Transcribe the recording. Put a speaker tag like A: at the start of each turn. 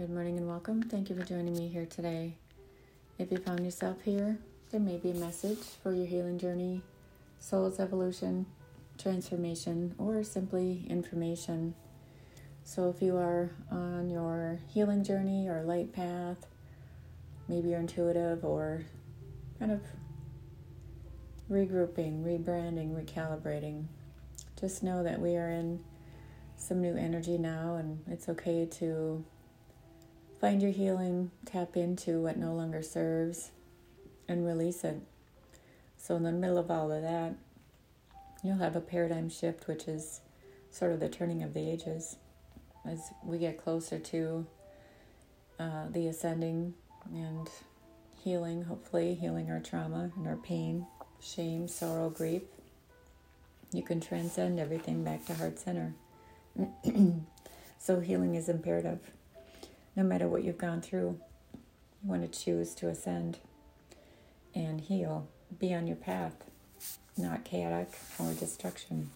A: Good morning and welcome. Thank you for joining me here today. If you found yourself here, there may be a message for your healing journey, soul's evolution, transformation, or simply information. So, if you are on your healing journey or light path, maybe you're intuitive or kind of regrouping, rebranding, recalibrating, just know that we are in some new energy now, and it's okay to find your healing, tap into what no longer serves, and release it. So, in the middle of all of that, you'll have a paradigm shift, which is sort of the turning of the ages as we get closer to uh, the ascending and healing, hopefully, healing our trauma and our pain, shame, sorrow, grief. You can transcend everything back to heart center. so healing is imperative. No matter what you've gone through, you want to choose to ascend and heal. Be on your path, not chaotic or destruction.